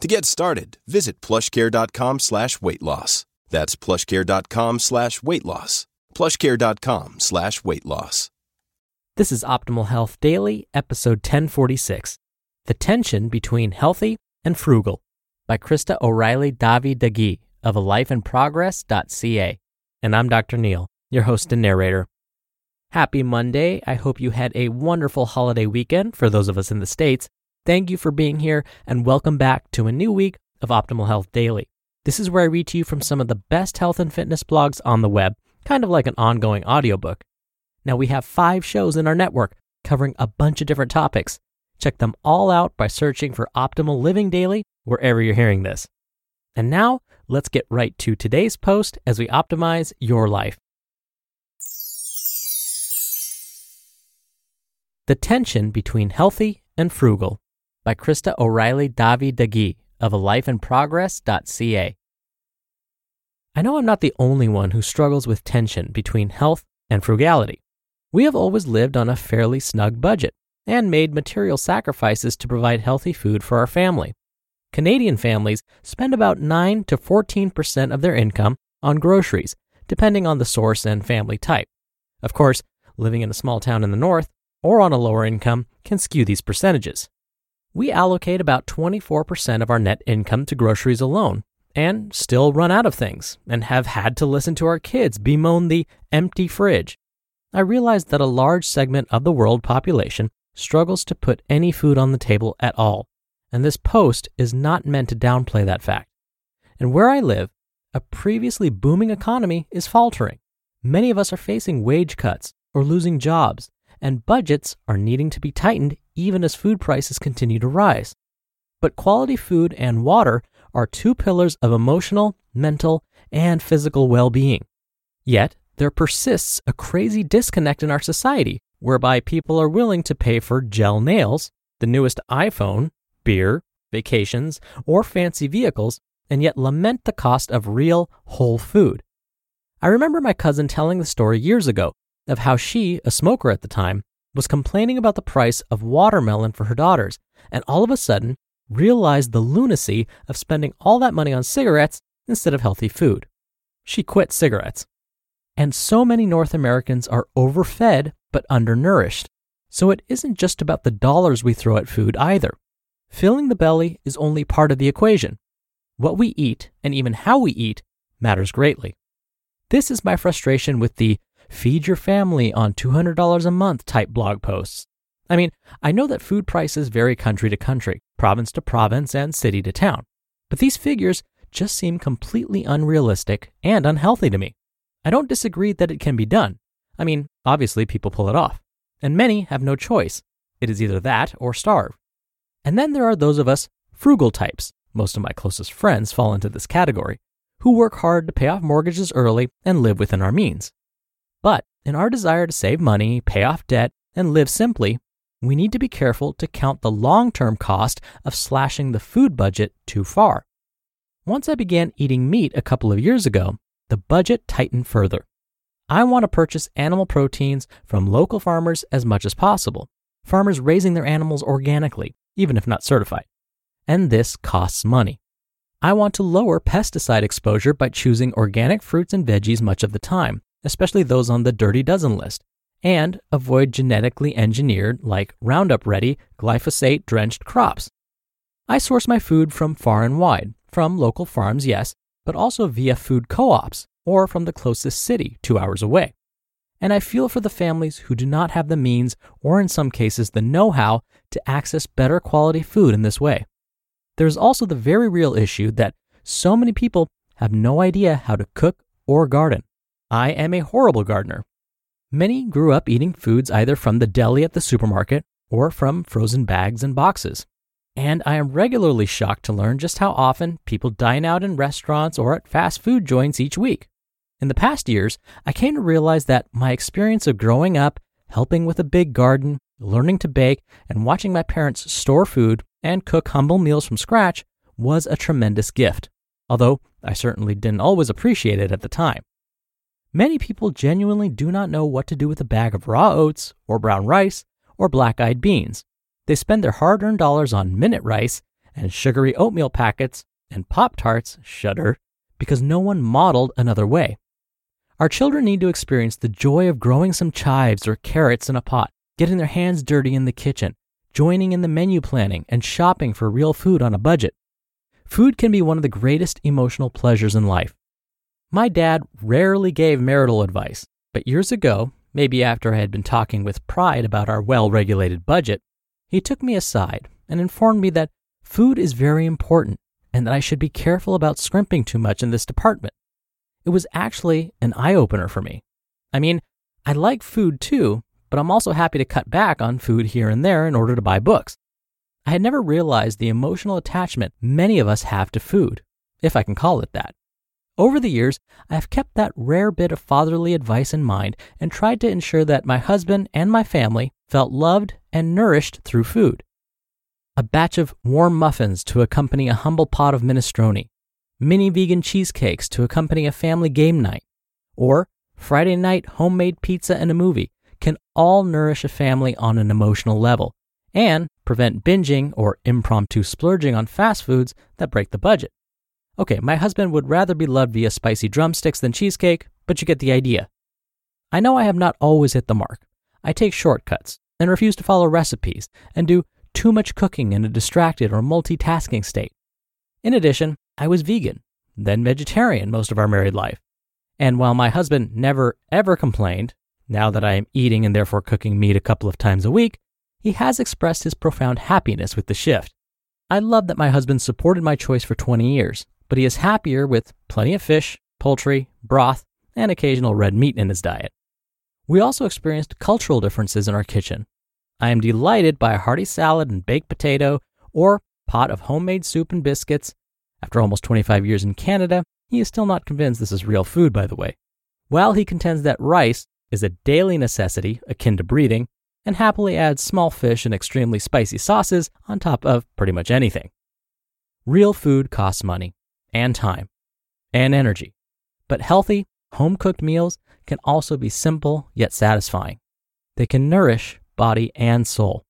To get started, visit plushcare.com slash weight loss. That's plushcare.com slash weight loss. Plushcare.com slash weight loss. This is Optimal Health Daily, episode 1046 The Tension Between Healthy and Frugal by Krista O'Reilly Davi Digui of alifeinprogress.ca. And I'm Dr. Neal, your host and narrator. Happy Monday. I hope you had a wonderful holiday weekend for those of us in the States. Thank you for being here and welcome back to a new week of Optimal Health Daily. This is where I read to you from some of the best health and fitness blogs on the web, kind of like an ongoing audiobook. Now we have five shows in our network covering a bunch of different topics. Check them all out by searching for Optimal Living Daily wherever you're hearing this. And now let's get right to today's post as we optimize your life. The tension between healthy and frugal by Krista O'Reilly Davi Digui of alifeinprogress.ca. I know I'm not the only one who struggles with tension between health and frugality. We have always lived on a fairly snug budget and made material sacrifices to provide healthy food for our family. Canadian families spend about 9 to 14% of their income on groceries, depending on the source and family type. Of course, living in a small town in the north or on a lower income can skew these percentages we allocate about 24% of our net income to groceries alone and still run out of things and have had to listen to our kids bemoan the empty fridge. I realize that a large segment of the world population struggles to put any food on the table at all, and this post is not meant to downplay that fact. And where I live, a previously booming economy is faltering. Many of us are facing wage cuts or losing jobs, and budgets are needing to be tightened even as food prices continue to rise. But quality food and water are two pillars of emotional, mental, and physical well being. Yet, there persists a crazy disconnect in our society whereby people are willing to pay for gel nails, the newest iPhone, beer, vacations, or fancy vehicles, and yet lament the cost of real, whole food. I remember my cousin telling the story years ago of how she, a smoker at the time, was complaining about the price of watermelon for her daughters, and all of a sudden realized the lunacy of spending all that money on cigarettes instead of healthy food. She quit cigarettes. And so many North Americans are overfed but undernourished. So it isn't just about the dollars we throw at food either. Filling the belly is only part of the equation. What we eat, and even how we eat, matters greatly. This is my frustration with the feed your family on $200 a month type blog posts. I mean, I know that food prices vary country to country, province to province, and city to town, but these figures just seem completely unrealistic and unhealthy to me. I don't disagree that it can be done. I mean, obviously, people pull it off, and many have no choice. It is either that or starve. And then there are those of us frugal types, most of my closest friends fall into this category, who work hard to pay off mortgages early and live within our means. But in our desire to save money, pay off debt, and live simply, we need to be careful to count the long term cost of slashing the food budget too far. Once I began eating meat a couple of years ago, the budget tightened further. I want to purchase animal proteins from local farmers as much as possible, farmers raising their animals organically, even if not certified. And this costs money. I want to lower pesticide exposure by choosing organic fruits and veggies much of the time, especially those on the dirty dozen list, and avoid genetically engineered, like Roundup ready, glyphosate drenched crops. I source my food from far and wide, from local farms, yes, but also via food co ops or from the closest city two hours away. and I feel for the families who do not have the means or, in some cases, the know how to access better quality food in this way. There is also the very real issue that so many people have no idea how to cook or garden. I am a horrible gardener. Many grew up eating foods either from the deli at the supermarket or from frozen bags and boxes. And I am regularly shocked to learn just how often people dine out in restaurants or at fast food joints each week. In the past years, I came to realize that my experience of growing up, helping with a big garden, learning to bake, and watching my parents store food and cook humble meals from scratch was a tremendous gift, although I certainly didn't always appreciate it at the time. Many people genuinely do not know what to do with a bag of raw oats, or brown rice, or black eyed beans. They spend their hard earned dollars on minute rice and sugary oatmeal packets and Pop Tarts, shudder, because no one modeled another way. Our children need to experience the joy of growing some chives or carrots in a pot, getting their hands dirty in the kitchen, joining in the menu planning, and shopping for real food on a budget. Food can be one of the greatest emotional pleasures in life. My dad rarely gave marital advice, but years ago, maybe after I had been talking with pride about our well regulated budget, he took me aside and informed me that food is very important and that I should be careful about scrimping too much in this department. It was actually an eye opener for me. I mean, I like food too, but I'm also happy to cut back on food here and there in order to buy books. I had never realized the emotional attachment many of us have to food, if I can call it that. Over the years, I have kept that rare bit of fatherly advice in mind and tried to ensure that my husband and my family felt loved and nourished through food. A batch of warm muffins to accompany a humble pot of minestrone, mini vegan cheesecakes to accompany a family game night, or Friday night homemade pizza and a movie can all nourish a family on an emotional level and prevent binging or impromptu splurging on fast foods that break the budget. Okay, my husband would rather be loved via spicy drumsticks than cheesecake, but you get the idea. I know I have not always hit the mark. I take shortcuts and refuse to follow recipes and do too much cooking in a distracted or multitasking state. In addition, I was vegan, then vegetarian most of our married life. And while my husband never ever complained, now that I am eating and therefore cooking meat a couple of times a week, he has expressed his profound happiness with the shift. I love that my husband supported my choice for 20 years, but he is happier with plenty of fish, poultry, broth, and occasional red meat in his diet. We also experienced cultural differences in our kitchen. I am delighted by a hearty salad and baked potato or pot of homemade soup and biscuits. After almost 25 years in Canada, he is still not convinced this is real food, by the way. While he contends that rice is a daily necessity akin to breathing, and happily adds small fish and extremely spicy sauces on top of pretty much anything. Real food costs money, and time, and energy, but healthy, home cooked meals can also be simple yet satisfying. They can nourish body and soul.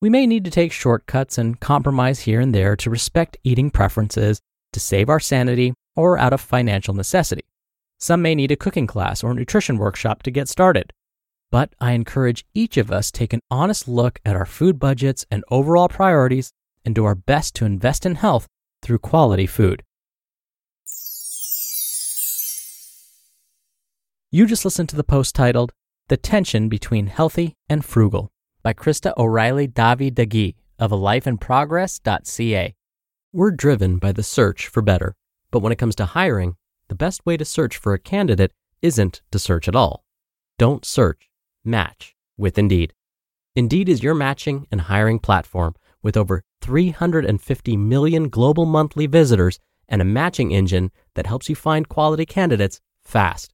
We may need to take shortcuts and compromise here and there to respect eating preferences, to save our sanity, or out of financial necessity. Some may need a cooking class or nutrition workshop to get started. But I encourage each of us take an honest look at our food budgets and overall priorities and do our best to invest in health through quality food. You just listened to the post titled The Tension Between Healthy and Frugal by Krista O'Reilly Davi Digui of alifeinprogress.ca. We're driven by the search for better, but when it comes to hiring, the best way to search for a candidate isn't to search at all. Don't search, match with Indeed. Indeed is your matching and hiring platform with over 350 million global monthly visitors and a matching engine that helps you find quality candidates fast.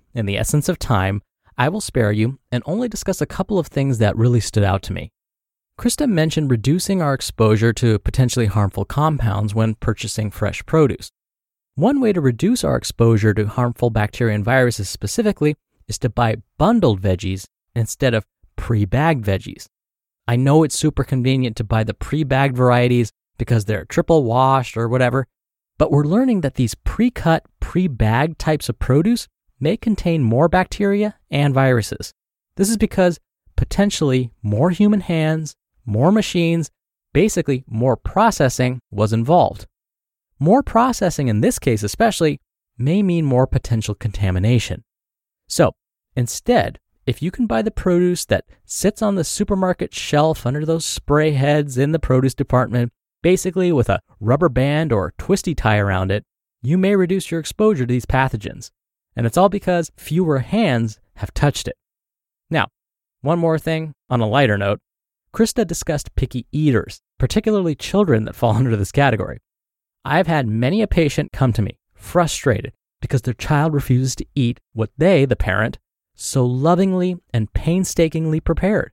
in the essence of time, I will spare you and only discuss a couple of things that really stood out to me. Krista mentioned reducing our exposure to potentially harmful compounds when purchasing fresh produce. One way to reduce our exposure to harmful bacteria and viruses specifically is to buy bundled veggies instead of pre bagged veggies. I know it's super convenient to buy the pre bagged varieties because they're triple washed or whatever, but we're learning that these pre cut, pre bagged types of produce may contain more bacteria and viruses. This is because potentially more human hands, more machines, basically more processing was involved. More processing in this case, especially, may mean more potential contamination. So, instead, if you can buy the produce that sits on the supermarket shelf under those spray heads in the produce department, basically with a rubber band or twisty tie around it, you may reduce your exposure to these pathogens. And it's all because fewer hands have touched it. Now, one more thing on a lighter note Krista discussed picky eaters, particularly children that fall under this category. I've had many a patient come to me frustrated because their child refuses to eat what they, the parent, so lovingly and painstakingly prepared.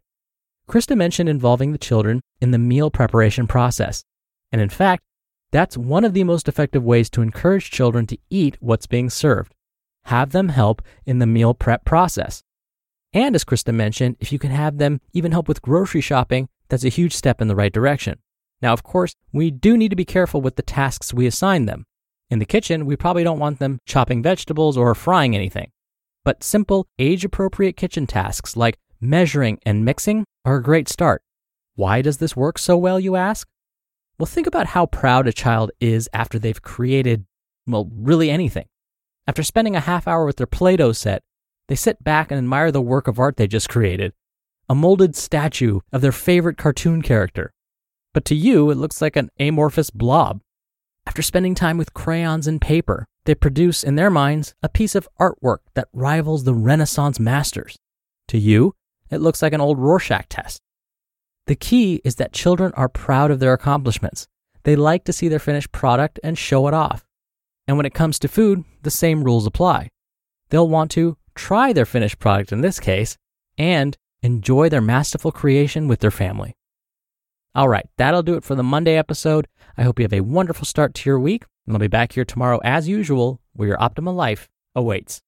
Krista mentioned involving the children in the meal preparation process. And in fact, that's one of the most effective ways to encourage children to eat what's being served have them help in the meal prep process. And as Krista mentioned, if you can have them even help with grocery shopping, that's a huge step in the right direction. Now, of course, we do need to be careful with the tasks we assign them. In the kitchen, we probably don't want them chopping vegetables or frying anything. But simple, age appropriate kitchen tasks like measuring and mixing are a great start. Why does this work so well, you ask? Well, think about how proud a child is after they've created, well, really anything. After spending a half hour with their Play Doh set, they sit back and admire the work of art they just created a molded statue of their favorite cartoon character. But to you, it looks like an amorphous blob. After spending time with crayons and paper, they produce, in their minds, a piece of artwork that rivals the Renaissance masters. To you, it looks like an old Rorschach test. The key is that children are proud of their accomplishments. They like to see their finished product and show it off. And when it comes to food, the same rules apply. They'll want to try their finished product in this case and enjoy their masterful creation with their family. All right, that'll do it for the Monday episode. I hope you have a wonderful start to your week, and I'll be back here tomorrow as usual where your optimal life awaits.